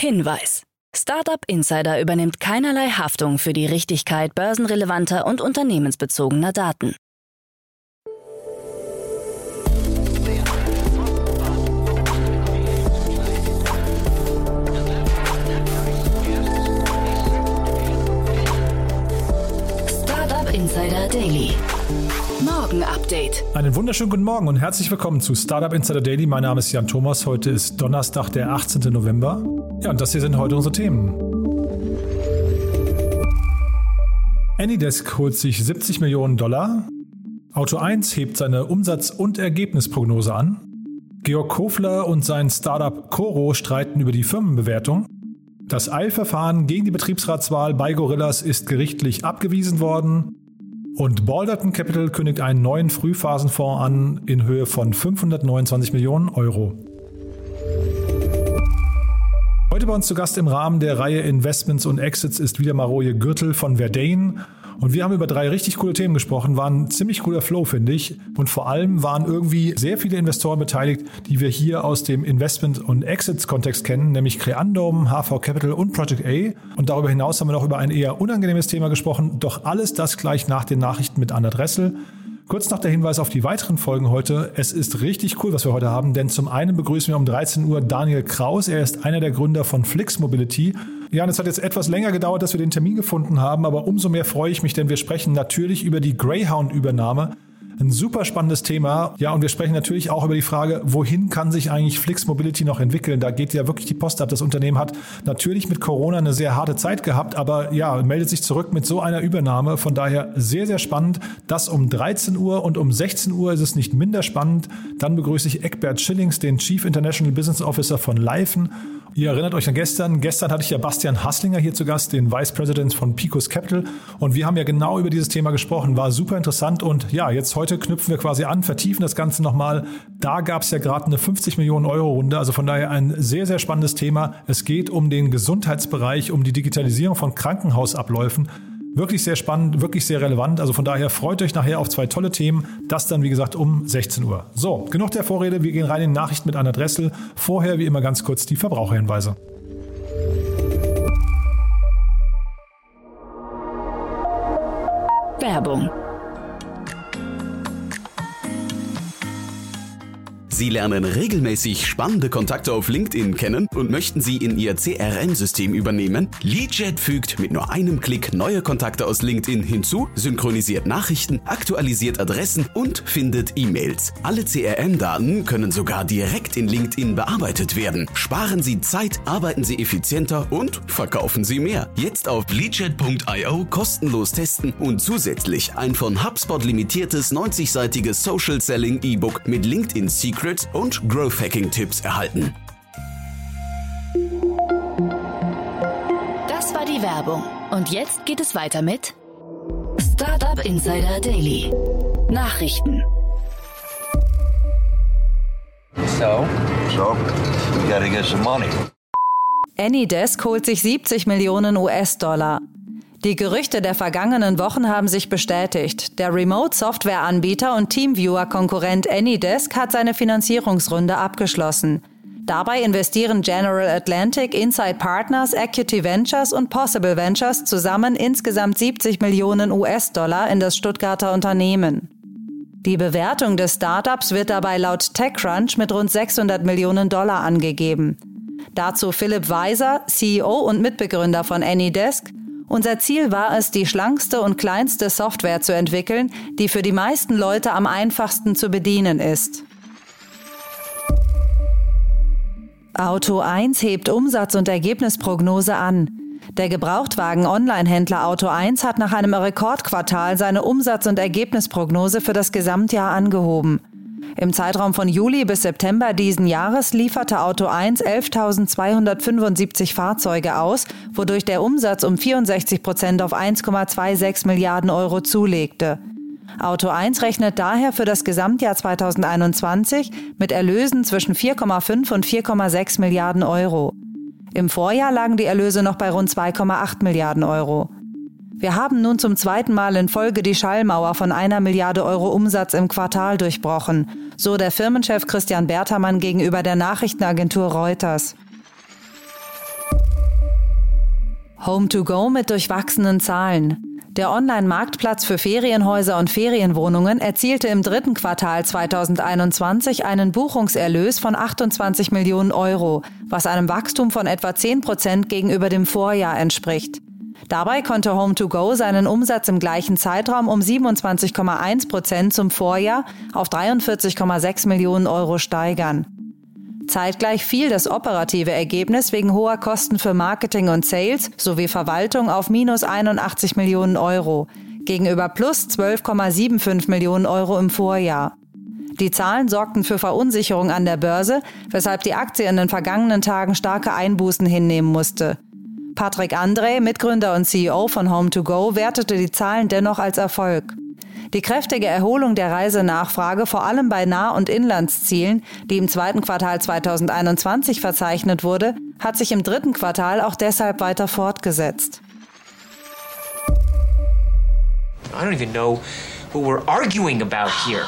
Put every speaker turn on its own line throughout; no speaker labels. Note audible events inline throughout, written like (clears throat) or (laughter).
Hinweis. Startup Insider übernimmt keinerlei Haftung für die Richtigkeit börsenrelevanter und unternehmensbezogener Daten. Startup Insider Daily. Morgen Update.
Einen wunderschönen guten Morgen und herzlich willkommen zu Startup Insider Daily. Mein Name ist Jan Thomas. Heute ist Donnerstag, der 18. November. Ja, und das hier sind heute unsere Themen. Anydesk holt sich 70 Millionen Dollar. Auto 1 hebt seine Umsatz- und Ergebnisprognose an. Georg Kofler und sein Startup Coro streiten über die Firmenbewertung. Das Eilverfahren gegen die Betriebsratswahl bei Gorillas ist gerichtlich abgewiesen worden. Und Balderton Capital kündigt einen neuen Frühphasenfonds an in Höhe von 529 Millionen Euro. Heute bei uns zu Gast im Rahmen der Reihe Investments und Exits ist wieder Maroje Gürtel von Verdane. Und wir haben über drei richtig coole Themen gesprochen, war ein ziemlich cooler Flow, finde ich. Und vor allem waren irgendwie sehr viele Investoren beteiligt, die wir hier aus dem Investment- und Exits-Kontext kennen, nämlich Creandum, HV Capital und Project A. Und darüber hinaus haben wir noch über ein eher unangenehmes Thema gesprochen. Doch alles das gleich nach den Nachrichten mit Anna Dressel. Kurz noch der Hinweis auf die weiteren Folgen heute. Es ist richtig cool, was wir heute haben, denn zum einen begrüßen wir um 13 Uhr Daniel Kraus. Er ist einer der Gründer von Flix Mobility. Ja, und es hat jetzt etwas länger gedauert, dass wir den Termin gefunden haben, aber umso mehr freue ich mich, denn wir sprechen natürlich über die Greyhound-Übernahme ein super spannendes Thema. Ja, und wir sprechen natürlich auch über die Frage, wohin kann sich eigentlich Flix Mobility noch entwickeln? Da geht ja wirklich die Post ab. Das Unternehmen hat natürlich mit Corona eine sehr harte Zeit gehabt, aber ja, meldet sich zurück mit so einer Übernahme. Von daher sehr, sehr spannend. Das um 13 Uhr und um 16 Uhr ist es nicht minder spannend. Dann begrüße ich Eckbert Schillings, den Chief International Business Officer von Leifen. Ihr erinnert euch an gestern. Gestern hatte ich ja Bastian Hasslinger hier zu Gast, den Vice President von Picos Capital. Und wir haben ja genau über dieses Thema gesprochen. War super interessant. Und ja, jetzt heute knüpfen wir quasi an, vertiefen das Ganze nochmal. Da gab es ja gerade eine 50 Millionen Euro Runde. Also von daher ein sehr, sehr spannendes Thema. Es geht um den Gesundheitsbereich, um die Digitalisierung von Krankenhausabläufen. Wirklich sehr spannend, wirklich sehr relevant. Also von daher freut euch nachher auf zwei tolle Themen. Das dann, wie gesagt, um 16 Uhr. So, genug der Vorrede. Wir gehen rein in Nachrichten mit Anna Dressel. Vorher, wie immer, ganz kurz die Verbraucherhinweise.
Werbung
Sie lernen regelmäßig spannende Kontakte auf LinkedIn kennen und möchten sie in Ihr CRM-System übernehmen? Leadjet fügt mit nur einem Klick neue Kontakte aus LinkedIn hinzu, synchronisiert Nachrichten, aktualisiert Adressen und findet E-Mails. Alle CRM-Daten können sogar direkt in LinkedIn bearbeitet werden. Sparen Sie Zeit, arbeiten Sie effizienter und verkaufen Sie mehr. Jetzt auf leadjet.io kostenlos testen und zusätzlich ein von HubSpot limitiertes 90-seitiges Social Selling E-Book mit LinkedIn Secret Secrets und Growth Hacking Tipps erhalten.
Das war die Werbung. Und jetzt geht es weiter mit Startup Insider Daily. Nachrichten.
So, so, we gotta get some money.
Anydesk holt sich 70 Millionen US-Dollar. Die Gerüchte der vergangenen Wochen haben sich bestätigt. Der Remote-Software-Anbieter und Teamviewer-Konkurrent Anydesk hat seine Finanzierungsrunde abgeschlossen. Dabei investieren General Atlantic, Inside Partners, Equity Ventures und Possible Ventures zusammen insgesamt 70 Millionen US-Dollar in das Stuttgarter Unternehmen. Die Bewertung des Startups wird dabei laut TechCrunch mit rund 600 Millionen Dollar angegeben. Dazu Philipp Weiser, CEO und Mitbegründer von Anydesk, unser Ziel war es, die schlankste und kleinste Software zu entwickeln, die für die meisten Leute am einfachsten zu bedienen ist. Auto 1 hebt Umsatz- und Ergebnisprognose an. Der Gebrauchtwagen-Online-Händler Auto 1 hat nach einem Rekordquartal seine Umsatz- und Ergebnisprognose für das Gesamtjahr angehoben. Im Zeitraum von Juli bis September diesen Jahres lieferte Auto 1 11.275 Fahrzeuge aus, wodurch der Umsatz um 64 Prozent auf 1,26 Milliarden Euro zulegte. Auto 1 rechnet daher für das Gesamtjahr 2021 mit Erlösen zwischen 4,5 und 4,6 Milliarden Euro. Im Vorjahr lagen die Erlöse noch bei rund 2,8 Milliarden Euro. Wir haben nun zum zweiten Mal in Folge die Schallmauer von einer Milliarde Euro Umsatz im Quartal durchbrochen, so der Firmenchef Christian Bertermann gegenüber der Nachrichtenagentur Reuters. Home2Go mit durchwachsenen Zahlen. Der Online-Marktplatz für Ferienhäuser und Ferienwohnungen erzielte im dritten Quartal 2021 einen Buchungserlös von 28 Millionen Euro, was einem Wachstum von etwa 10 Prozent gegenüber dem Vorjahr entspricht. Dabei konnte Home2Go seinen Umsatz im gleichen Zeitraum um 27,1 Prozent zum Vorjahr auf 43,6 Millionen Euro steigern. Zeitgleich fiel das operative Ergebnis wegen hoher Kosten für Marketing und Sales sowie Verwaltung auf minus 81 Millionen Euro gegenüber plus 12,75 Millionen Euro im Vorjahr. Die Zahlen sorgten für Verunsicherung an der Börse, weshalb die Aktie in den vergangenen Tagen starke Einbußen hinnehmen musste. Patrick André, Mitgründer und CEO von Home2Go, wertete die Zahlen dennoch als Erfolg. Die kräftige Erholung der Reisenachfrage, vor allem bei Nah- und Inlandszielen, die im zweiten Quartal 2021 verzeichnet wurde, hat sich im dritten Quartal auch deshalb weiter fortgesetzt. I don't even know what we're arguing about here.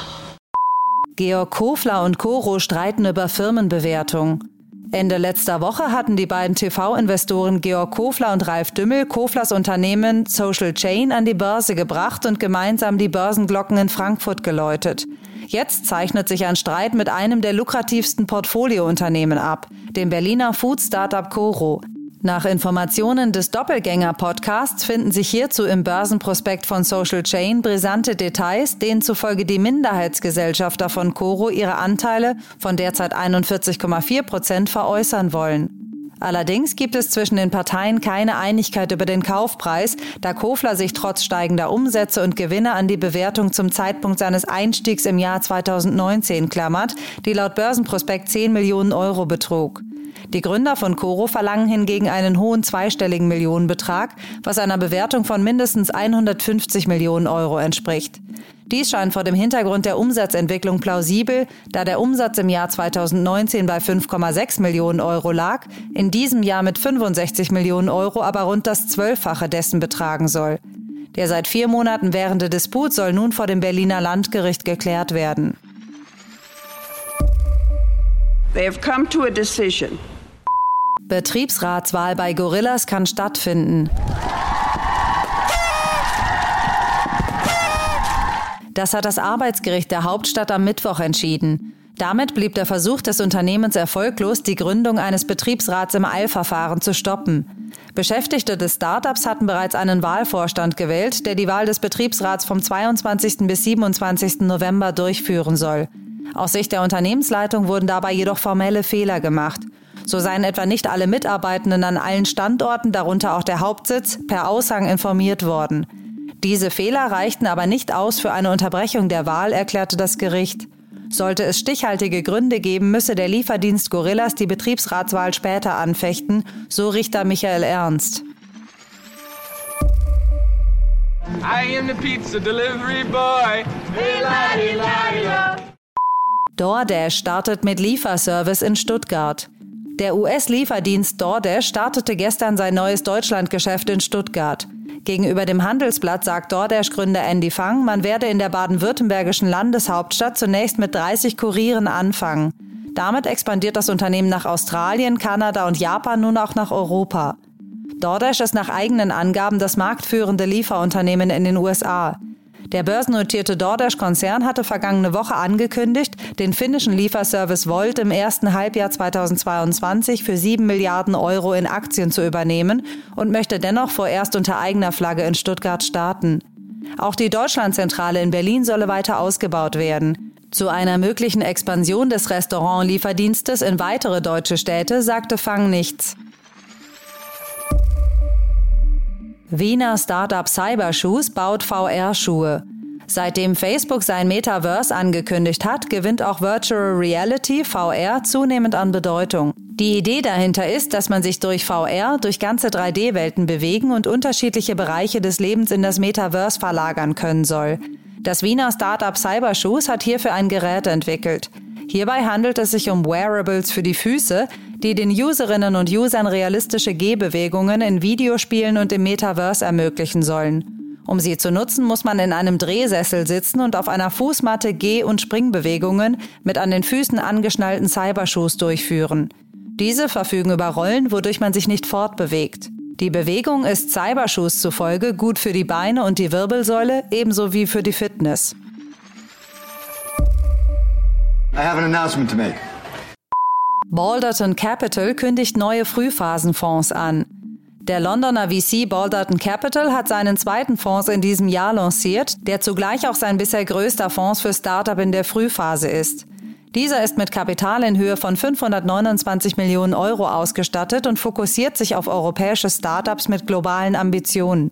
Georg Kofler und Coro streiten über Firmenbewertung. Ende letzter Woche hatten die beiden TV-Investoren Georg Kofler und Ralf Dümmel Koflers Unternehmen Social Chain an die Börse gebracht und gemeinsam die Börsenglocken in Frankfurt geläutet. Jetzt zeichnet sich ein Streit mit einem der lukrativsten Portfoliounternehmen ab, dem Berliner Food-Startup Coro. Nach Informationen des Doppelgänger-Podcasts finden sich hierzu im Börsenprospekt von Social Chain brisante Details, denen zufolge die Minderheitsgesellschafter von Coro ihre Anteile von derzeit 41,4 Prozent veräußern wollen. Allerdings gibt es zwischen den Parteien keine Einigkeit über den Kaufpreis, da Kofler sich trotz steigender Umsätze und Gewinne an die Bewertung zum Zeitpunkt seines Einstiegs im Jahr 2019 klammert, die laut Börsenprospekt 10 Millionen Euro betrug. Die Gründer von Coro verlangen hingegen einen hohen zweistelligen Millionenbetrag, was einer Bewertung von mindestens 150 Millionen Euro entspricht. Dies scheint vor dem Hintergrund der Umsatzentwicklung plausibel, da der Umsatz im Jahr 2019 bei 5,6 Millionen Euro lag, in diesem Jahr mit 65 Millionen Euro aber rund das Zwölffache dessen betragen soll. Der seit vier Monaten währende Disput soll nun vor dem Berliner Landgericht geklärt werden. They have come to a decision. Betriebsratswahl bei Gorillas kann stattfinden. Das hat das Arbeitsgericht der Hauptstadt am Mittwoch entschieden. Damit blieb der Versuch des Unternehmens erfolglos, die Gründung eines Betriebsrats im Eilverfahren zu stoppen. Beschäftigte des Startups hatten bereits einen Wahlvorstand gewählt, der die Wahl des Betriebsrats vom 22. bis 27. November durchführen soll. Aus Sicht der Unternehmensleitung wurden dabei jedoch formelle Fehler gemacht. So seien etwa nicht alle Mitarbeitenden an allen Standorten, darunter auch der Hauptsitz, per Aushang informiert worden. Diese Fehler reichten aber nicht aus für eine Unterbrechung der Wahl, erklärte das Gericht. Sollte es stichhaltige Gründe geben, müsse der Lieferdienst Gorillas die Betriebsratswahl später anfechten, so Richter Michael Ernst. I am the pizza delivery boy. DoorDash startet mit Lieferservice in Stuttgart. Der US-Lieferdienst DoorDash startete gestern sein neues Deutschlandgeschäft in Stuttgart. Gegenüber dem Handelsblatt sagt DoorDash-Gründer Andy Fang, man werde in der baden-württembergischen Landeshauptstadt zunächst mit 30 Kurieren anfangen. Damit expandiert das Unternehmen nach Australien, Kanada und Japan nun auch nach Europa. DoorDash ist nach eigenen Angaben das marktführende Lieferunternehmen in den USA. Der börsennotierte DoorDash-Konzern hatte vergangene Woche angekündigt, den finnischen Lieferservice Volt im ersten Halbjahr 2022 für 7 Milliarden Euro in Aktien zu übernehmen und möchte dennoch vorerst unter eigener Flagge in Stuttgart starten. Auch die Deutschlandzentrale in Berlin solle weiter ausgebaut werden. Zu einer möglichen Expansion des Restaurant-Lieferdienstes in weitere deutsche Städte sagte Fang nichts. Wiener Startup Cybershoes baut VR-Schuhe. Seitdem Facebook sein Metaverse angekündigt hat, gewinnt auch Virtual Reality VR zunehmend an Bedeutung. Die Idee dahinter ist, dass man sich durch VR durch ganze 3D-Welten bewegen und unterschiedliche Bereiche des Lebens in das Metaverse verlagern können soll. Das Wiener Startup Cybershoes hat hierfür ein Gerät entwickelt. Hierbei handelt es sich um Wearables für die Füße, die den Userinnen und Usern realistische Gehbewegungen in Videospielen und im Metaverse ermöglichen sollen. Um sie zu nutzen, muss man in einem Drehsessel sitzen und auf einer Fußmatte Geh- und Springbewegungen mit an den Füßen angeschnallten Cybershoes durchführen. Diese verfügen über Rollen, wodurch man sich nicht fortbewegt. Die Bewegung ist Cybershoes zufolge gut für die Beine und die Wirbelsäule, ebenso wie für die Fitness.
I have an announcement to make.
Balderton Capital kündigt neue Frühphasenfonds an. Der Londoner VC Balderton Capital hat seinen zweiten Fonds in diesem Jahr lanciert, der zugleich auch sein bisher größter Fonds für Startup in der Frühphase ist. Dieser ist mit Kapital in Höhe von 529 Millionen Euro ausgestattet und fokussiert sich auf europäische Startups mit globalen Ambitionen.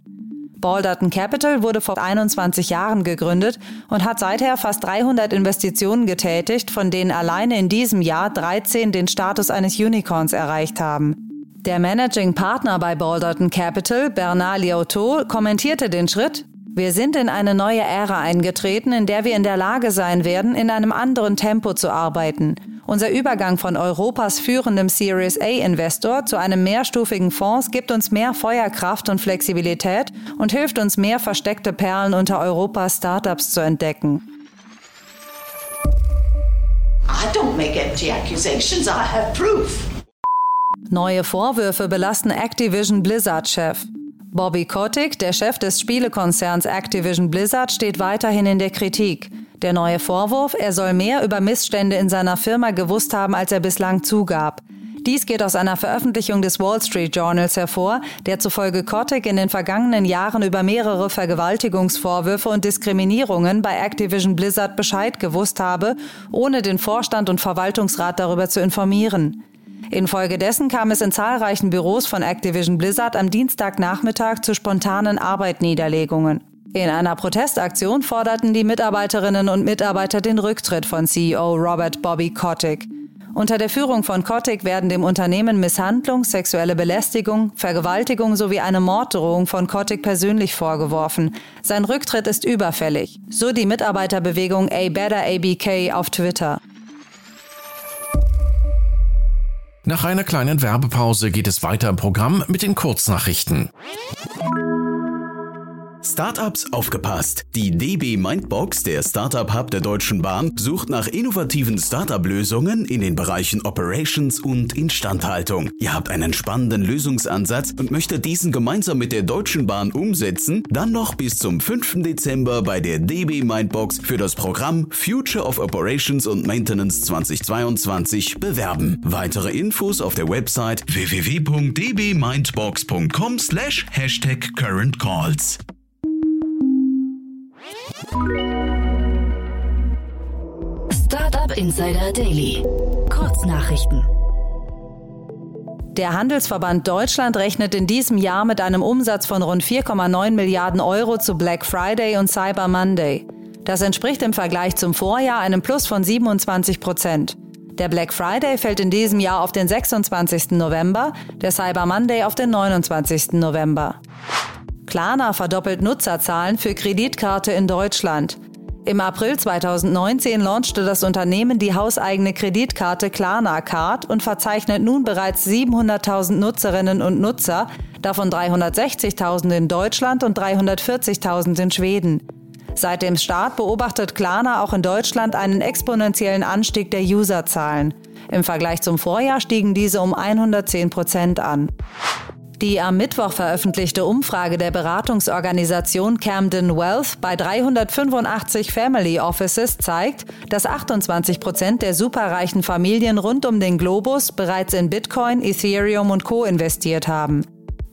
Balderton Capital wurde vor 21 Jahren gegründet und hat seither fast 300 Investitionen getätigt, von denen alleine in diesem Jahr 13 den Status eines Unicorns erreicht haben. Der Managing Partner bei Balderton Capital, Bernard Liotto, kommentierte den Schritt, wir sind in eine neue Ära eingetreten, in der wir in der Lage sein werden, in einem anderen Tempo zu arbeiten. Unser Übergang von Europas führendem Series A-Investor zu einem mehrstufigen Fonds gibt uns mehr Feuerkraft und Flexibilität und hilft uns, mehr versteckte Perlen unter Europas Startups zu entdecken.
I don't make empty accusations, I have proof.
Neue Vorwürfe belasten Activision Blizzard-Chef. Bobby Kotick, der Chef des Spielekonzerns Activision Blizzard, steht weiterhin in der Kritik. Der neue Vorwurf, er soll mehr über Missstände in seiner Firma gewusst haben, als er bislang zugab. Dies geht aus einer Veröffentlichung des Wall Street Journals hervor, der zufolge Kotick in den vergangenen Jahren über mehrere Vergewaltigungsvorwürfe und Diskriminierungen bei Activision Blizzard Bescheid gewusst habe, ohne den Vorstand und Verwaltungsrat darüber zu informieren. Infolgedessen kam es in zahlreichen Büros von Activision Blizzard am Dienstagnachmittag zu spontanen Arbeitniederlegungen. In einer Protestaktion forderten die Mitarbeiterinnen und Mitarbeiter den Rücktritt von CEO Robert Bobby Kotick. Unter der Führung von Kotick werden dem Unternehmen Misshandlung, sexuelle Belästigung, Vergewaltigung sowie eine Morddrohung von Kotick persönlich vorgeworfen. Sein Rücktritt ist überfällig, so die Mitarbeiterbewegung A Better ABK auf Twitter.
Nach einer kleinen Werbepause geht es weiter im Programm mit den Kurznachrichten.
Startups aufgepasst! Die DB Mindbox, der Startup Hub der Deutschen Bahn, sucht nach innovativen Startup-Lösungen in den Bereichen Operations und Instandhaltung. Ihr habt einen spannenden Lösungsansatz und möchtet diesen gemeinsam mit der Deutschen Bahn umsetzen? Dann noch bis zum 5. Dezember bei der DB Mindbox für das Programm Future of Operations und Maintenance 2022 bewerben. Weitere Infos auf der Website www.dbmindbox.com slash Hashtag Current Calls.
Startup Insider Daily. Kurznachrichten.
Der Handelsverband Deutschland rechnet in diesem Jahr mit einem Umsatz von rund 4,9 Milliarden Euro zu Black Friday und Cyber Monday. Das entspricht im Vergleich zum Vorjahr einem Plus von 27 Prozent. Der Black Friday fällt in diesem Jahr auf den 26. November, der Cyber Monday auf den 29. November. Klarna verdoppelt Nutzerzahlen für Kreditkarte in Deutschland. Im April 2019 launchte das Unternehmen die hauseigene Kreditkarte Klarna Card und verzeichnet nun bereits 700.000 Nutzerinnen und Nutzer, davon 360.000 in Deutschland und 340.000 in Schweden. Seit dem Start beobachtet Klarna auch in Deutschland einen exponentiellen Anstieg der Userzahlen. Im Vergleich zum Vorjahr stiegen diese um 110 Prozent an. Die am Mittwoch veröffentlichte Umfrage der Beratungsorganisation Camden Wealth bei 385 Family Offices zeigt, dass 28 Prozent der superreichen Familien rund um den Globus bereits in Bitcoin, Ethereum und Co. investiert haben.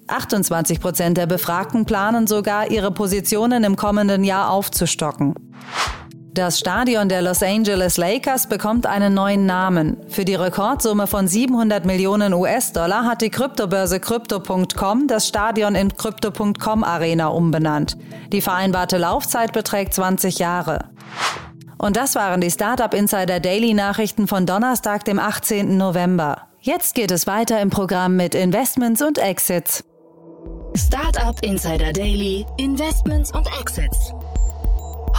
28 Prozent der Befragten planen sogar, ihre Positionen im kommenden Jahr aufzustocken. Das Stadion der Los Angeles Lakers bekommt einen neuen Namen. Für die Rekordsumme von 700 Millionen US-Dollar hat die Kryptobörse Crypto.com das Stadion in Crypto.com Arena umbenannt. Die vereinbarte Laufzeit beträgt 20 Jahre. Und das waren die Startup Insider Daily Nachrichten von Donnerstag, dem 18. November. Jetzt geht es weiter im Programm mit Investments und Exits.
Startup Insider Daily, Investments und Exits.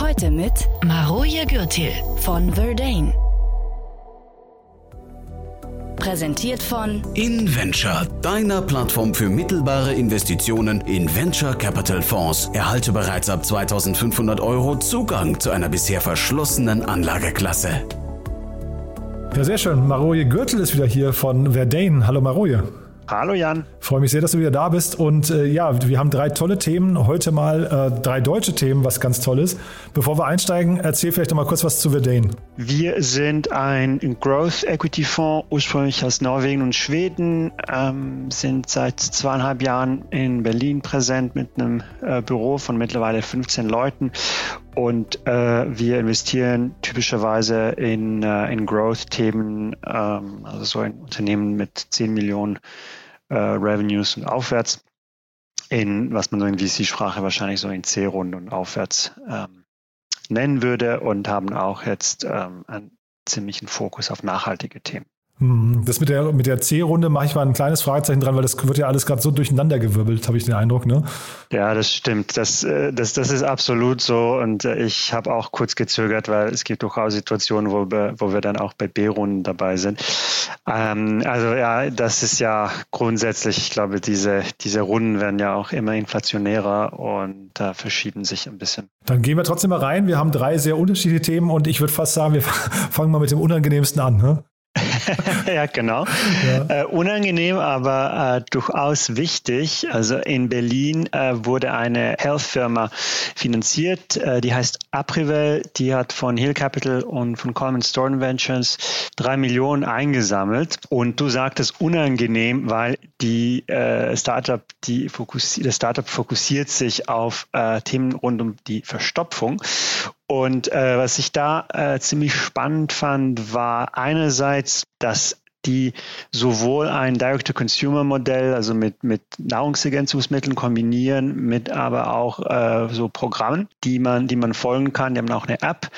Heute mit Maroje Gürtil von Verdane. Präsentiert von
InVenture, deiner Plattform für mittelbare Investitionen in Venture Capital Fonds. Erhalte bereits ab 2500 Euro Zugang zu einer bisher verschlossenen Anlageklasse.
Ja, sehr schön. Maroje Gürtel ist wieder hier von Verdane. Hallo Maroje.
Hallo Jan.
Freue mich sehr, dass du wieder da bist. Und äh, ja, wir haben drei tolle Themen. Heute mal äh, drei deutsche Themen, was ganz toll ist. Bevor wir einsteigen, erzähl vielleicht noch mal kurz was zu Verdane.
Wir sind ein Growth Equity Fonds, ursprünglich aus Norwegen und Schweden, ähm, sind seit zweieinhalb Jahren in Berlin präsent mit einem äh, Büro von mittlerweile 15 Leuten und äh, wir investieren typischerweise in, äh, in Growth-Themen, ähm, also so in Unternehmen mit 10 Millionen äh, Revenues und aufwärts, in was man so in VC-Sprache wahrscheinlich so in C-Runde und aufwärts ähm, nennen würde und haben auch jetzt ähm, einen ziemlichen Fokus auf nachhaltige Themen.
Hm, das mit der, mit der C-Runde mache ich mal ein kleines Fragezeichen dran, weil das wird ja alles gerade so durcheinander gewirbelt, habe ich den Eindruck, ne?
Ja, das stimmt. Das, äh, das, das ist absolut so. Und äh, ich habe auch kurz gezögert, weil es gibt durchaus Situationen, wo wir, wo wir dann auch bei B-Runden dabei sind. Ähm, also ja, das ist ja grundsätzlich, ich glaube, diese, diese Runden werden ja auch immer inflationärer und da äh, verschieben sich ein bisschen.
Dann gehen wir trotzdem mal rein. Wir haben drei sehr unterschiedliche Themen und ich würde fast sagen, wir (laughs) fangen mal mit dem unangenehmsten an. Ne? (laughs)
ja, genau. Ja. Äh, unangenehm, aber äh, durchaus wichtig. Also in Berlin äh, wurde eine Health-Firma finanziert, äh, die heißt Aprivel. Die hat von Hill Capital und von Coleman Storm Ventures drei Millionen eingesammelt. Und du sagtest unangenehm, weil die äh, Startup, die fokussi das Startup fokussiert sich auf äh, Themen rund um die Verstopfung. Und äh, was ich da äh, ziemlich spannend fand, war einerseits, dass die sowohl ein Direct-to-Consumer-Modell, also mit, mit Nahrungsergänzungsmitteln kombinieren, mit aber auch äh, so Programmen, die man, die man folgen kann. Die haben auch eine App.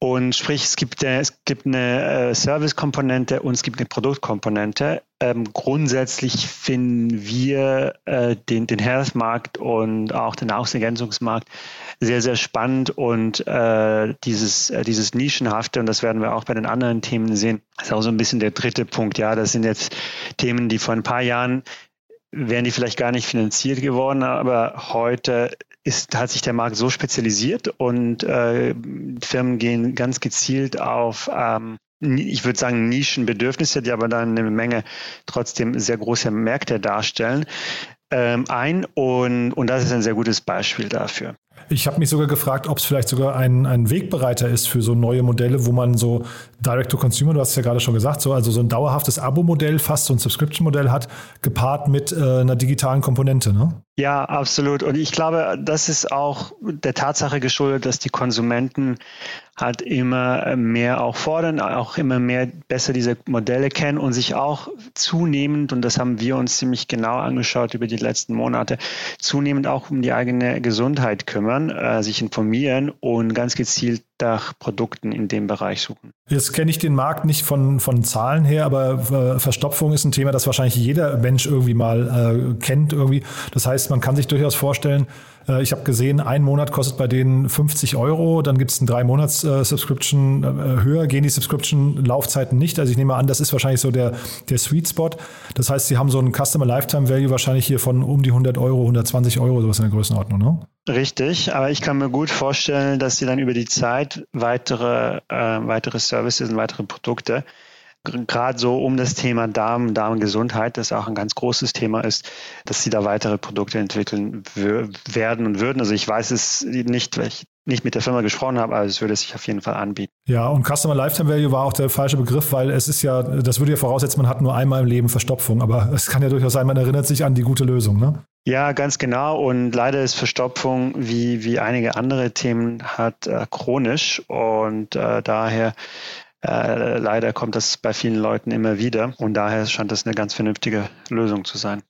Und sprich, es gibt, eine, es gibt eine äh, Service-Komponente und es gibt eine Produktkomponente. Ähm, grundsätzlich finden wir äh, den, den Health-Markt und auch den Nahrungsergänzungsmarkt sehr, sehr spannend und äh, dieses, äh, dieses Nischenhafte, und das werden wir auch bei den anderen Themen sehen, ist auch so ein bisschen der dritte Punkt. Ja, das sind jetzt Themen, die vor ein paar Jahren wären die vielleicht gar nicht finanziert geworden, aber heute ist, hat sich der Markt so spezialisiert und äh, Firmen gehen ganz gezielt auf ähm, ich würde sagen, Nischenbedürfnisse, die aber dann eine Menge trotzdem sehr große Märkte darstellen, ähm, ein. Und, und das ist ein sehr gutes Beispiel dafür.
Ich habe mich sogar gefragt, ob es vielleicht sogar ein, ein Wegbereiter ist für so neue Modelle, wo man so Direct-to-Consumer, du hast es ja gerade schon gesagt, so, also so ein dauerhaftes Abo-Modell, fast so ein Subscription-Modell hat, gepaart mit äh, einer digitalen Komponente. Ne?
Ja, absolut. Und ich glaube, das ist auch der Tatsache geschuldet, dass die Konsumenten halt immer mehr auch fordern, auch immer mehr besser diese Modelle kennen und sich auch zunehmend, und das haben wir uns ziemlich genau angeschaut über die letzten Monate, zunehmend auch um die eigene Gesundheit kümmern, äh, sich informieren und ganz gezielt nach Produkten in dem Bereich suchen.
Jetzt kenne ich den Markt nicht von, von Zahlen her, aber äh, Verstopfung ist ein Thema, das wahrscheinlich jeder Mensch irgendwie mal äh, kennt irgendwie. Das heißt, man kann sich durchaus vorstellen, äh, ich habe gesehen, ein Monat kostet bei denen 50 Euro, dann gibt es ein drei Monats äh, Subscription äh, höher, gehen die Subscription Laufzeiten nicht. Also ich nehme an, das ist wahrscheinlich so der, der Sweet Spot. Das heißt, sie haben so einen Customer Lifetime Value wahrscheinlich hier von um die 100 Euro, 120 Euro, sowas in der Größenordnung, ne?
Richtig, aber ich kann mir gut vorstellen, dass sie dann über die Zeit weitere, äh, weitere Services und weitere Produkte gerade so um das Thema Darm, Darmgesundheit, das auch ein ganz großes Thema ist, dass sie da weitere Produkte entwickeln werden und würden. Also ich weiß es nicht, weil ich nicht mit der Firma gesprochen habe, aber es würde sich auf jeden Fall anbieten.
Ja, und Customer Lifetime Value war auch der falsche Begriff, weil es ist ja, das würde ja voraussetzen, man hat nur einmal im Leben Verstopfung, aber es kann ja durchaus sein, man erinnert sich an die gute Lösung, ne?
Ja, ganz genau. Und leider ist Verstopfung wie, wie einige andere Themen hat äh, chronisch und äh, daher äh, leider kommt das bei vielen Leuten immer wieder und daher scheint das eine ganz vernünftige Lösung zu sein.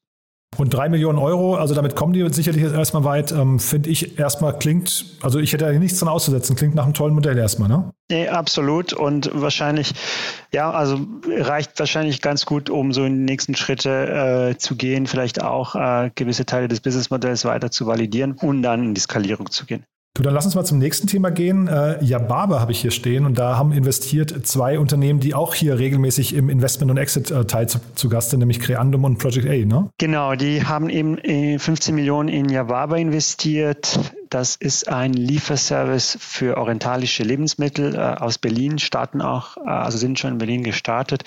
Und drei Millionen Euro, also damit kommen die sicherlich erstmal weit, ähm, finde ich erstmal klingt, also ich hätte da nichts dran auszusetzen, klingt nach einem tollen Modell erstmal, ne?
Nee, absolut. Und wahrscheinlich, ja, also reicht wahrscheinlich ganz gut, um so in die nächsten Schritte äh, zu gehen, vielleicht auch äh, gewisse Teile des Businessmodells weiter zu validieren und dann in die Skalierung zu gehen.
Du, dann lass uns mal zum nächsten Thema gehen. Äh, Yababe habe ich hier stehen und da haben investiert zwei Unternehmen, die auch hier regelmäßig im Investment- und Exit-Teil zu, zu Gast sind, nämlich Creandum und Project A, ne?
Genau, die haben eben 15 äh, Millionen in Yababe investiert. Das ist ein Lieferservice für orientalische Lebensmittel äh, aus Berlin, starten auch, äh, also sind schon in Berlin gestartet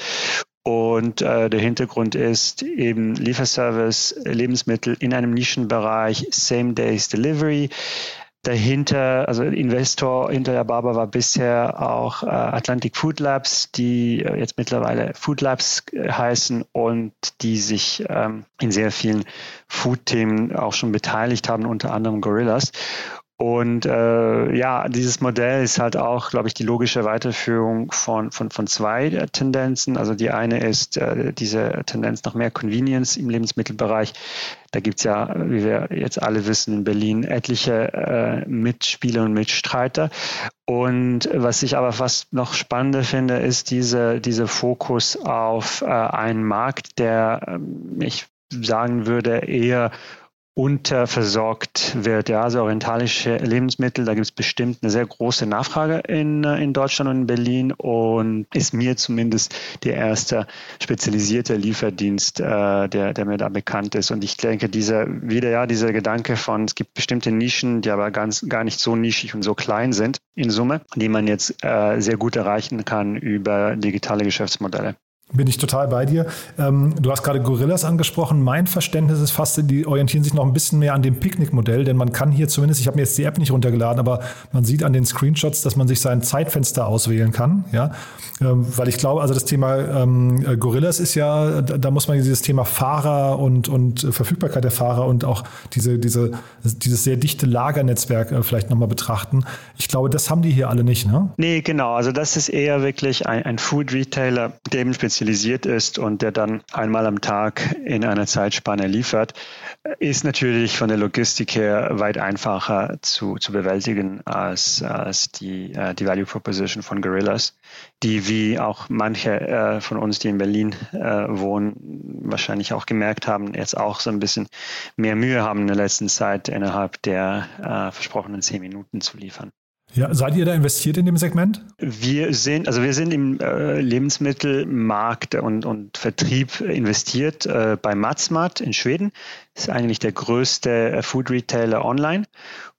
Und äh, der Hintergrund ist eben Lieferservice, Lebensmittel in einem Nischenbereich, Same Days Delivery. Dahinter, also Investor hinter der Barber war bisher auch äh, Atlantic Food Labs, die äh, jetzt mittlerweile Food Labs äh, heißen und die sich ähm, in sehr vielen Food-Themen auch schon beteiligt haben, unter anderem Gorillas. Und äh, ja, dieses Modell ist halt auch, glaube ich, die logische Weiterführung von, von, von zwei Tendenzen. Also die eine ist äh, diese Tendenz nach mehr Convenience im Lebensmittelbereich. Da gibt's ja, wie wir jetzt alle wissen, in Berlin etliche äh, Mitspieler und Mitstreiter. Und was ich aber fast noch spannender finde, ist diese, dieser Fokus auf äh, einen Markt, der, äh, ich sagen würde, eher unterversorgt wird. Ja, also orientalische Lebensmittel, da gibt es bestimmt eine sehr große Nachfrage in, äh, in Deutschland und in Berlin und ist mir zumindest der erste spezialisierte Lieferdienst, äh, der, der mir da bekannt ist. Und ich denke, dieser, wieder ja, dieser Gedanke von, es gibt bestimmte Nischen, die aber ganz, gar nicht so nischig und so klein sind in Summe, die man jetzt äh, sehr gut erreichen kann über digitale Geschäftsmodelle.
Bin ich total bei dir. Ähm, du hast gerade Gorillas angesprochen. Mein Verständnis ist fast, die orientieren sich noch ein bisschen mehr an dem Picknick-Modell, denn man kann hier zumindest, ich habe mir jetzt die App nicht runtergeladen, aber man sieht an den Screenshots, dass man sich sein Zeitfenster auswählen kann. Ja, ähm, weil ich glaube, also das Thema ähm, Gorillas ist ja, da, muss man dieses Thema Fahrer und, und Verfügbarkeit der Fahrer und auch diese, diese, dieses sehr dichte Lagernetzwerk äh, vielleicht nochmal betrachten. Ich glaube, das haben die hier alle nicht, ne?
Nee, genau. Also das ist eher wirklich ein, ein Food-Retailer, dem speziell spezialisiert ist und der dann einmal am Tag in einer Zeitspanne liefert, ist natürlich von der Logistik her weit einfacher zu, zu bewältigen als, als die, äh, die Value Proposition von Gorillas, die wie auch manche äh, von uns, die in Berlin äh, wohnen, wahrscheinlich auch gemerkt haben, jetzt auch so ein bisschen mehr Mühe haben in der letzten Zeit innerhalb der versprochenen zehn Minuten zu liefern.
Ja, seid ihr da investiert in dem Segment?
Wir sind, also wir sind im äh, Lebensmittelmarkt und, und Vertrieb investiert äh, bei Matsmat in Schweden. Ist eigentlich der größte äh, Food Retailer online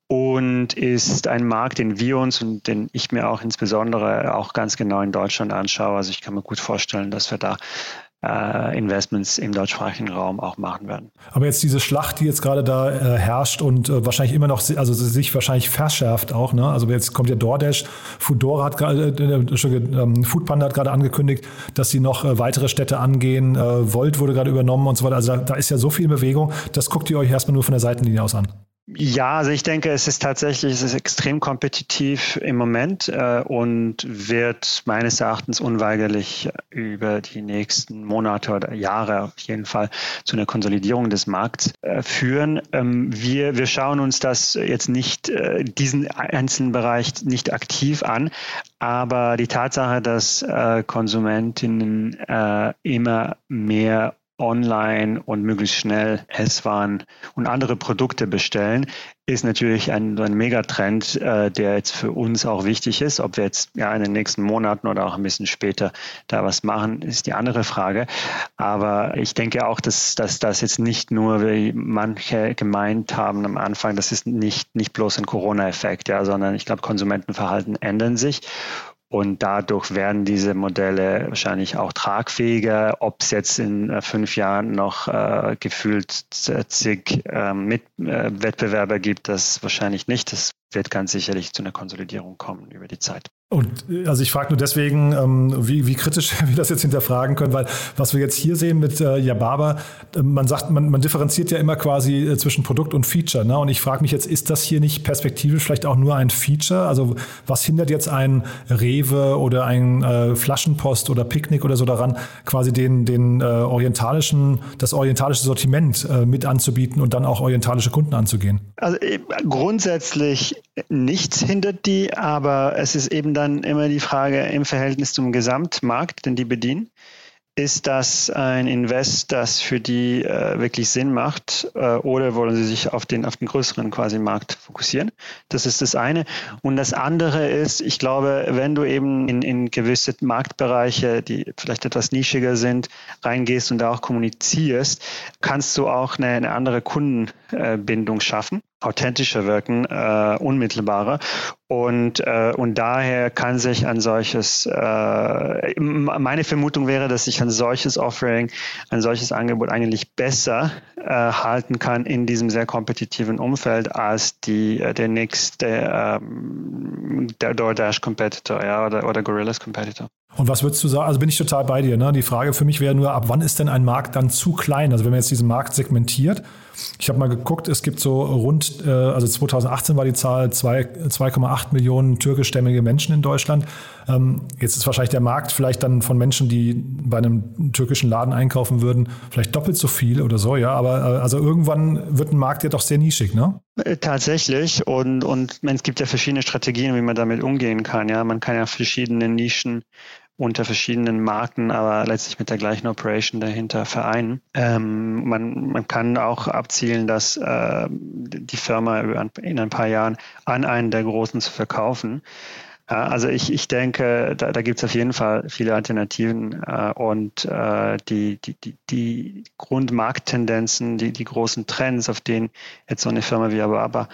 und ist ein Markt, den wir uns und den ich mir auch insbesondere auch ganz genau in Deutschland anschaue. Also ich kann mir gut vorstellen, dass wir da äh, Investments im deutschsprachigen Raum auch machen werden.
Aber jetzt diese Schlacht, die jetzt gerade da äh, herrscht und äh, wahrscheinlich immer noch, also sich wahrscheinlich verschärft auch, ne? Also jetzt kommt ja DoorDash, Foodora hat gerade, äh, äh, Foodpanda hat gerade angekündigt, dass sie noch äh, weitere Städte angehen. Äh, Volt wurde gerade übernommen und so weiter. Also da, da ist ja so viel Bewegung. Das guckt ihr euch erstmal nur von der Seitenlinie aus an.
Ja, also ich denke, es ist tatsächlich, es ist extrem kompetitiv im Moment äh, und wird meines Erachtens unweigerlich über die nächsten Monate oder Jahre auf jeden Fall zu einer Konsolidierung des Markts äh, führen. Ähm, wir, wir schauen uns das jetzt nicht, äh, diesen einzelnen Bereich nicht aktiv an, aber die Tatsache, dass äh, Konsumentinnen äh, immer mehr online und möglichst schnell S-Waren und andere Produkte bestellen, ist natürlich ein, ein Megatrend, äh, der jetzt für uns auch wichtig ist. Ob wir jetzt ja in den nächsten Monaten oder auch ein bisschen später da was machen, ist die andere Frage. Aber ich denke auch, dass, dass das jetzt nicht nur, wie manche gemeint haben am Anfang, das ist nicht, nicht bloß ein Corona-Effekt, ja, sondern ich glaube, Konsumentenverhalten ändern sich. Und dadurch werden diese Modelle wahrscheinlich auch tragfähiger. Ob es jetzt in äh, fünf Jahren noch äh, gefühlt zig äh, Mitwettbewerber äh, gibt, das wahrscheinlich nicht. Das wird ganz sicherlich zu einer Konsolidierung kommen über die Zeit.
Und äh, also ich frage nur deswegen, ähm, wie, wie kritisch (laughs) wir das jetzt hinterfragen können, weil was wir jetzt hier sehen mit äh, Yababa, äh, man sagt, man, man differenziert ja immer quasi äh, zwischen Produkt und Feature. Ne? Und ich frage mich jetzt, ist das hier nicht perspektivisch vielleicht auch nur ein Feature? Also was hindert jetzt ein Rewe oder ein Flaschenpost oder Picknick oder so daran, quasi den, den orientalischen, das orientalische Sortiment mit anzubieten und dann auch orientalische Kunden anzugehen?
Also grundsätzlich nichts hindert die, aber es ist eben dann immer die Frage im Verhältnis zum Gesamtmarkt, den die bedienen. Ist das ein Invest, das für die äh, wirklich Sinn macht äh, oder wollen sie sich auf den, auf den größeren quasi Markt fokussieren? Das ist das eine. Und das andere ist, ich glaube, wenn du eben in, in gewisse Marktbereiche, die vielleicht etwas nischiger sind, reingehst und da auch kommunizierst, kannst du auch eine, eine andere Kundenbindung schaffen. Authentischer wirken, äh, unmittelbarer. Und, äh, und daher kann sich ein solches, äh, meine Vermutung wäre, dass sich ein solches Offering, ein solches Angebot eigentlich besser äh, halten kann in diesem sehr kompetitiven Umfeld als die, äh, der nächste, ähm, der DoorDash-Competitor ja, oder, oder Gorillas-Competitor.
Und was würdest du sagen? Also bin ich total bei dir. Ne? Die Frage für mich wäre nur, ab wann ist denn ein Markt dann zu klein? Also wenn man jetzt diesen Markt segmentiert, ich habe mal geguckt, es gibt so rund, äh, also 2018 war die Zahl 2,8 Millionen türkischstämmige Menschen in Deutschland. Ähm, jetzt ist wahrscheinlich der Markt vielleicht dann von Menschen, die bei einem türkischen Laden einkaufen würden, vielleicht doppelt so viel oder so, ja. Aber äh, also irgendwann wird ein Markt ja doch sehr nischig, ne?
Äh, tatsächlich. Und, und es gibt ja verschiedene Strategien, wie man damit umgehen kann. Ja, man kann ja verschiedene Nischen unter verschiedenen Marken, aber letztlich mit der gleichen Operation dahinter vereinen. Ähm, man, man kann auch abzielen, dass äh, die Firma in ein paar Jahren an einen der Großen zu verkaufen. Äh, also ich, ich denke, da, da gibt es auf jeden Fall viele Alternativen äh, und äh, die, die, die, die Grundmarkttendenzen, die, die großen Trends, auf denen jetzt so eine Firma wie Ababa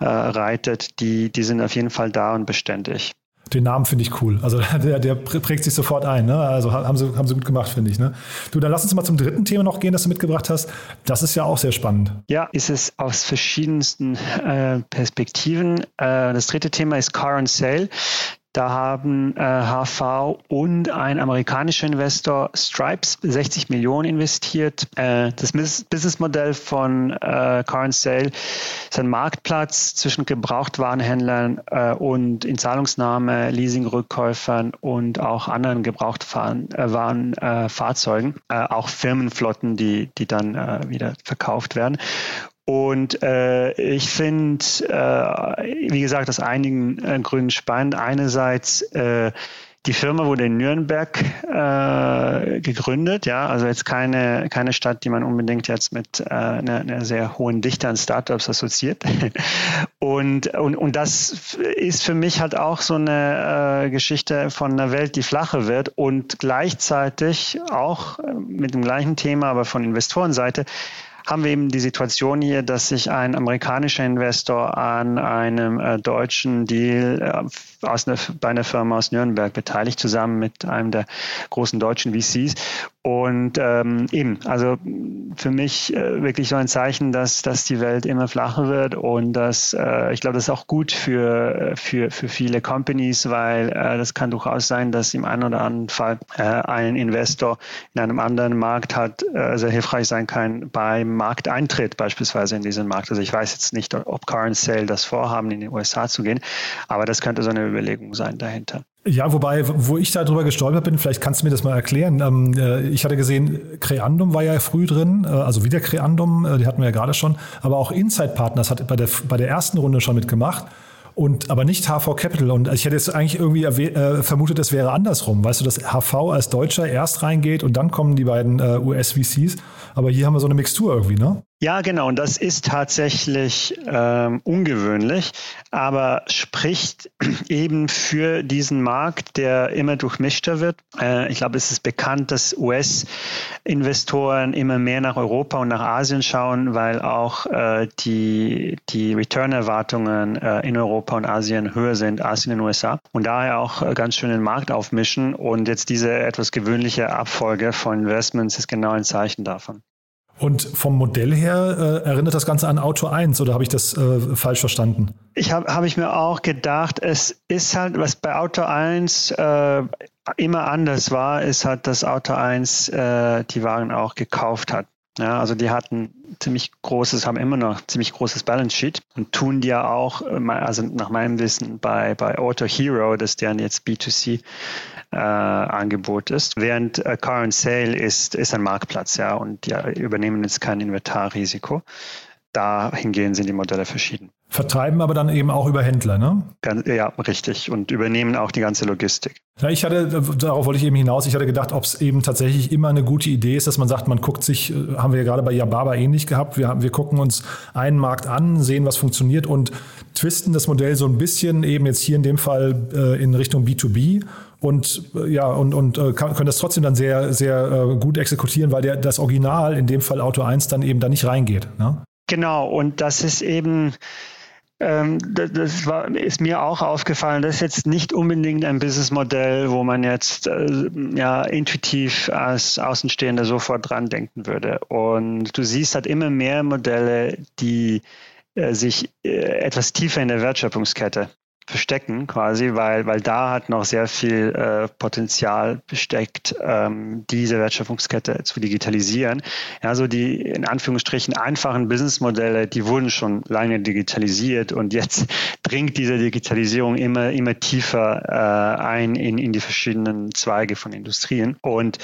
äh, reitet, die, die sind auf jeden Fall da und beständig.
Den Namen finde ich cool. Also (laughs) der, der prägt sich sofort ein. Ne? Also haben sie, haben sie gut gemacht, finde ich. Ne? Du, dann lass uns mal zum dritten Thema noch gehen, das du mitgebracht hast. Das ist ja auch sehr spannend.
Ja, ist es aus verschiedensten äh, Perspektiven. Äh, das dritte Thema ist Car on Sale. Da haben äh, HV und ein amerikanischer Investor Stripes 60 Millionen investiert. Äh, das Businessmodell von äh, Car Sale ist ein Marktplatz zwischen Gebrauchtwarenhändlern äh, und Inzahlungsnahme, Leasingrückkäufern und auch anderen Gebrauchtwarenfahrzeugen, äh, äh, auch Firmenflotten, die, die dann äh, wieder verkauft werden. Und äh, ich finde, äh, wie gesagt, aus einigen äh, Gründen spannend. Einerseits, äh, die Firma wurde in Nürnberg äh, gegründet, ja, also jetzt keine, keine Stadt, die man unbedingt jetzt mit äh, einer, einer sehr hohen Dichte an Startups assoziiert. (laughs) und, und, und das ist für mich halt auch so eine äh, Geschichte von einer Welt, die flacher wird und gleichzeitig auch äh, mit dem gleichen Thema, aber von Investorenseite, haben wir eben die Situation hier, dass sich ein amerikanischer Investor an einem äh, deutschen Deal äh, aus einer, bei einer Firma aus Nürnberg beteiligt, zusammen mit einem der großen deutschen VCs. Und ähm, eben, also für mich äh, wirklich so ein Zeichen, dass, dass die Welt immer flacher wird und dass äh, ich glaube, das ist auch gut für, für, für viele Companies, weil äh, das kann durchaus sein, dass im einen oder anderen Fall äh, ein Investor in einem anderen Markt hat, äh, sehr hilfreich sein kann beim Markteintritt beispielsweise in diesen Markt. Also ich weiß jetzt nicht, ob Current Sale das vorhaben, in den USA zu gehen, aber das könnte so eine Überlegung sein dahinter.
Ja, wobei, wo ich da drüber gestolpert bin, vielleicht kannst du mir das mal erklären. Ähm, äh, ich hatte gesehen, Creandum war ja früh drin, äh, also wieder Creandum, äh, die hatten wir ja gerade schon, aber auch Inside Partners hat bei der, bei der ersten Runde schon mitgemacht und aber nicht HV Capital. Und ich hätte jetzt eigentlich irgendwie äh, vermutet, es wäre andersrum. Weißt du, dass HV als Deutscher erst reingeht und dann kommen die beiden äh, US-VCs. Aber hier haben wir so eine Mixtur irgendwie, ne?
Ja, genau. Und das ist tatsächlich ähm, ungewöhnlich, aber spricht (clears throat) eben für diesen Markt, der immer durchmischter wird. Äh, ich glaube, es ist bekannt, dass US-Investoren immer mehr nach Europa und nach Asien schauen, weil auch äh, die, die Return-Erwartungen äh, in Europa und Asien höher sind als in den USA und daher auch äh, ganz schön den Markt aufmischen. Und jetzt diese etwas gewöhnliche Abfolge von Investments ist genau ein Zeichen davon.
Und vom Modell her äh, erinnert das Ganze an Auto 1 oder habe ich das äh, falsch verstanden?
Ich habe hab ich mir auch gedacht, es ist halt, was bei Auto 1 äh, immer anders war, ist halt, dass Auto 1 äh, die Waren auch gekauft hat. Ja, also die hatten ziemlich großes, haben immer noch ziemlich großes Balance Sheet und tun die ja auch, äh, also nach meinem Wissen bei, bei Auto Hero, das deren jetzt B2C äh, Angebot ist. Während äh, Car and Sale ist, ist ein Marktplatz, ja, und die übernehmen jetzt kein Inventarrisiko. Dahingehend sind die Modelle verschieden.
Vertreiben aber dann eben auch über Händler, ne?
Ja, richtig. Und übernehmen auch die ganze Logistik.
Ja, ich hatte, darauf wollte ich eben hinaus, ich hatte gedacht, ob es eben tatsächlich immer eine gute Idee ist, dass man sagt, man guckt sich, äh, haben wir ja gerade bei Yababa ähnlich gehabt, wir, wir gucken uns einen Markt an, sehen, was funktioniert und twisten das Modell so ein bisschen eben jetzt hier in dem Fall äh, in Richtung B2B und äh, ja und, und kann, können das trotzdem dann sehr sehr gut exekutieren, weil der das Original in dem Fall Auto 1 dann eben da nicht reingeht. Ne?
Genau, und das ist eben, ähm, das, das war, ist mir auch aufgefallen, das ist jetzt nicht unbedingt ein Businessmodell, wo man jetzt äh, ja, intuitiv als Außenstehender sofort dran denken würde. Und du siehst halt immer mehr Modelle, die äh, sich äh, etwas tiefer in der Wertschöpfungskette verstecken quasi, weil, weil da hat noch sehr viel äh, Potenzial besteckt, ähm, diese Wertschöpfungskette zu digitalisieren. Ja, so die in Anführungsstrichen einfachen Businessmodelle, die wurden schon lange digitalisiert und jetzt (laughs) dringt diese Digitalisierung immer, immer tiefer äh, ein in, in die verschiedenen Zweige von Industrien. Und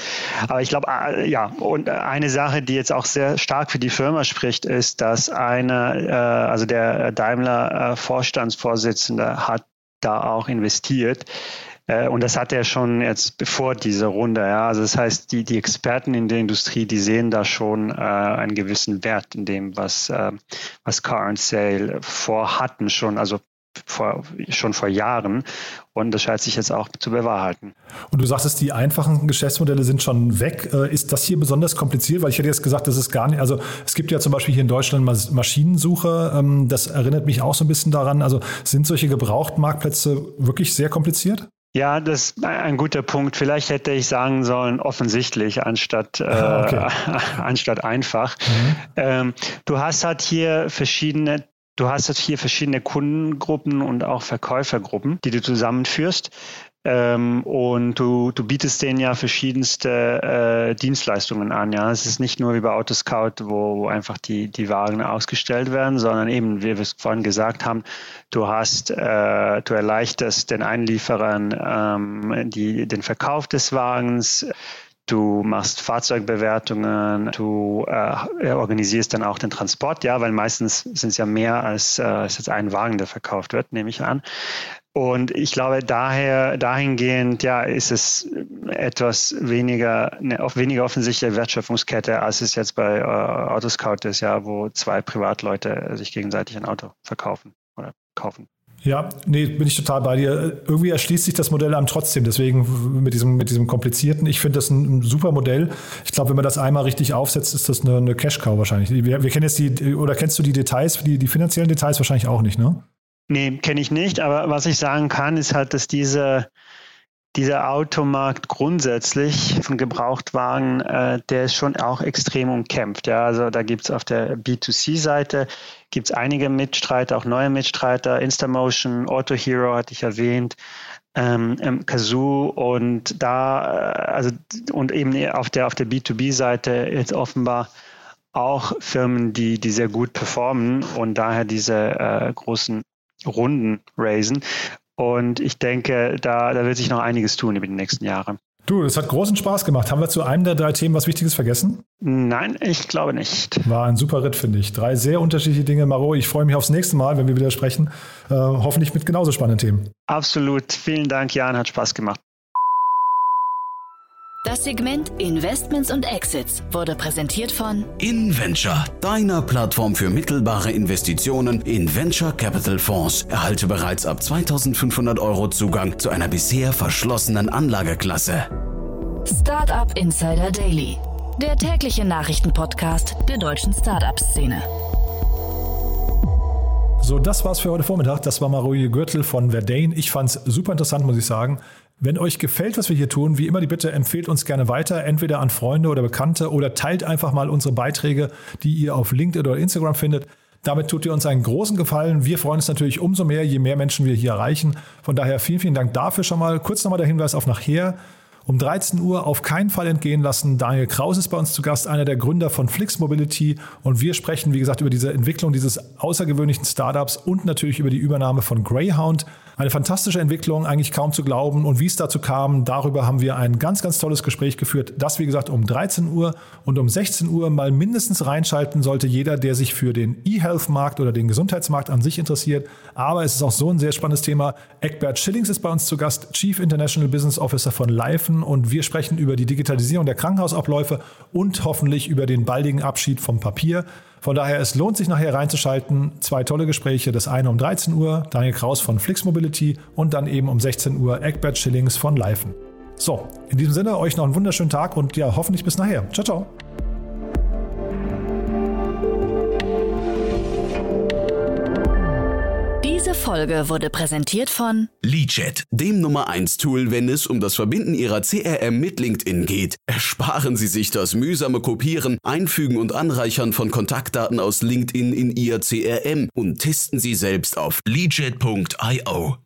aber ich glaube, äh, ja, und eine Sache, die jetzt auch sehr stark für die Firma spricht, ist, dass einer, äh, also der Daimler äh, Vorstandsvorsitzende da auch investiert. Äh, und das hat er schon jetzt bevor diese Runde. Ja. Also das heißt, die, die Experten in der Industrie, die sehen da schon äh, einen gewissen Wert in dem, was, äh, was Car and Sale vorhatten schon. Also vor, schon vor Jahren und das scheint sich jetzt auch zu bewahrheiten.
Und du sagtest, die einfachen Geschäftsmodelle sind schon weg. Äh, ist das hier besonders kompliziert? Weil ich hätte jetzt gesagt, das ist gar nicht, also es gibt ja zum Beispiel hier in Deutschland Maschinensuche, ähm, das erinnert mich auch so ein bisschen daran. Also sind solche Gebrauchtmarktplätze wirklich sehr kompliziert?
Ja, das ist ein guter Punkt. Vielleicht hätte ich sagen sollen, offensichtlich, anstatt, äh, (laughs) okay. (laughs) anstatt einfach. Mhm. Ähm, du hast halt hier verschiedene Du hast jetzt hier verschiedene Kundengruppen und auch Verkäufergruppen, die du zusammenführst. Ähm, und du, du bietest denen ja verschiedenste äh, Dienstleistungen an. Ja, es ist nicht nur wie bei Autoscout, wo einfach die, die Wagen ausgestellt werden, sondern eben, wie wir es vorhin gesagt haben, du hast, äh, du erleichterst den Einlieferern ähm, die, den Verkauf des Wagens du machst Fahrzeugbewertungen, du äh, organisierst dann auch den Transport, ja, weil meistens sind es ja mehr als, äh, als jetzt ein Wagen, der verkauft wird, nehme ich an. Und ich glaube, daher, dahingehend, ja, ist es etwas weniger, eine auf weniger offensichtliche Wertschöpfungskette, als es jetzt bei äh, Autoscout ist, ja, wo zwei Privatleute sich gegenseitig ein Auto verkaufen oder kaufen.
Ja, nee, bin ich total bei dir. Irgendwie erschließt sich das Modell einem trotzdem. Deswegen mit diesem, mit diesem komplizierten. Ich finde das ein, super Modell. Ich glaube, wenn man das einmal richtig aufsetzt, ist das eine, eine Cash-Cow wahrscheinlich. Wir, wir, kennen jetzt die, oder kennst du die Details, die, die finanziellen Details wahrscheinlich auch nicht, ne?
Nee, kenne ich nicht. Aber was ich sagen kann, ist halt, dass diese, dieser Automarkt grundsätzlich von Gebrauchtwagen, äh, der ist schon auch extrem umkämpft. Ja, also da gibt es auf der B2C-Seite gibt's einige Mitstreiter, auch neue Mitstreiter, Instamotion, Auto Hero hatte ich erwähnt, ähm, ähm Kazoo und da, äh, also und eben auf der auf der B2B-Seite jetzt offenbar auch Firmen, die, die sehr gut performen und daher diese äh, großen Runden raisen. Und ich denke, da, da wird sich noch einiges tun über die nächsten Jahre.
Du, das hat großen Spaß gemacht. Haben wir zu einem der drei Themen was Wichtiges vergessen?
Nein, ich glaube nicht.
War ein super Ritt, finde ich. Drei sehr unterschiedliche Dinge. Maro, ich freue mich aufs nächste Mal, wenn wir wieder sprechen. Äh, hoffentlich mit genauso spannenden Themen.
Absolut. Vielen Dank, Jan. Hat Spaß gemacht.
Das Segment Investments und Exits wurde präsentiert von
InVenture, deiner Plattform für mittelbare Investitionen in Venture Capital Fonds. Erhalte bereits ab 2500 Euro Zugang zu einer bisher verschlossenen Anlageklasse.
Startup Insider Daily, der tägliche Nachrichtenpodcast der deutschen Startup-Szene.
So, das war's für heute Vormittag. Das war Maroje Gürtel von Verdane. Ich fand's super interessant, muss ich sagen. Wenn euch gefällt, was wir hier tun, wie immer die Bitte, empfehlt uns gerne weiter, entweder an Freunde oder Bekannte oder teilt einfach mal unsere Beiträge, die ihr auf LinkedIn oder Instagram findet. Damit tut ihr uns einen großen Gefallen. Wir freuen uns natürlich umso mehr, je mehr Menschen wir hier erreichen. Von daher vielen, vielen Dank dafür schon mal. Kurz nochmal der Hinweis auf nachher. Um 13 Uhr auf keinen Fall entgehen lassen. Daniel Kraus ist bei uns zu Gast, einer der Gründer von Flix Mobility. Und wir sprechen, wie gesagt, über diese Entwicklung dieses außergewöhnlichen Startups und natürlich über die Übernahme von Greyhound. Eine fantastische Entwicklung, eigentlich kaum zu glauben. Und wie es dazu kam, darüber haben wir ein ganz, ganz tolles Gespräch geführt. Das, wie gesagt, um 13 Uhr und um 16 Uhr mal mindestens reinschalten sollte jeder, der sich für den E-Health-Markt oder den Gesundheitsmarkt an sich interessiert. Aber es ist auch so ein sehr spannendes Thema. Eckbert Schillings ist bei uns zu Gast, Chief International Business Officer von Leifen. Und wir sprechen über die Digitalisierung der Krankenhausabläufe und hoffentlich über den baldigen Abschied vom Papier. Von daher, es lohnt sich nachher reinzuschalten. Zwei tolle Gespräche. Das eine um 13 Uhr, Daniel Kraus von Flix Mobility und dann eben um 16 Uhr Eckbert Schillings von Leifen. So, in diesem Sinne euch noch einen wunderschönen Tag und ja, hoffentlich bis nachher. Ciao, ciao.
Folge wurde präsentiert von
Leadjet, dem Nummer 1 Tool, wenn es um das Verbinden Ihrer CRM mit LinkedIn geht. Ersparen Sie sich das mühsame Kopieren, Einfügen und Anreichern von Kontaktdaten aus LinkedIn in Ihr CRM und testen Sie selbst auf leadjet.io.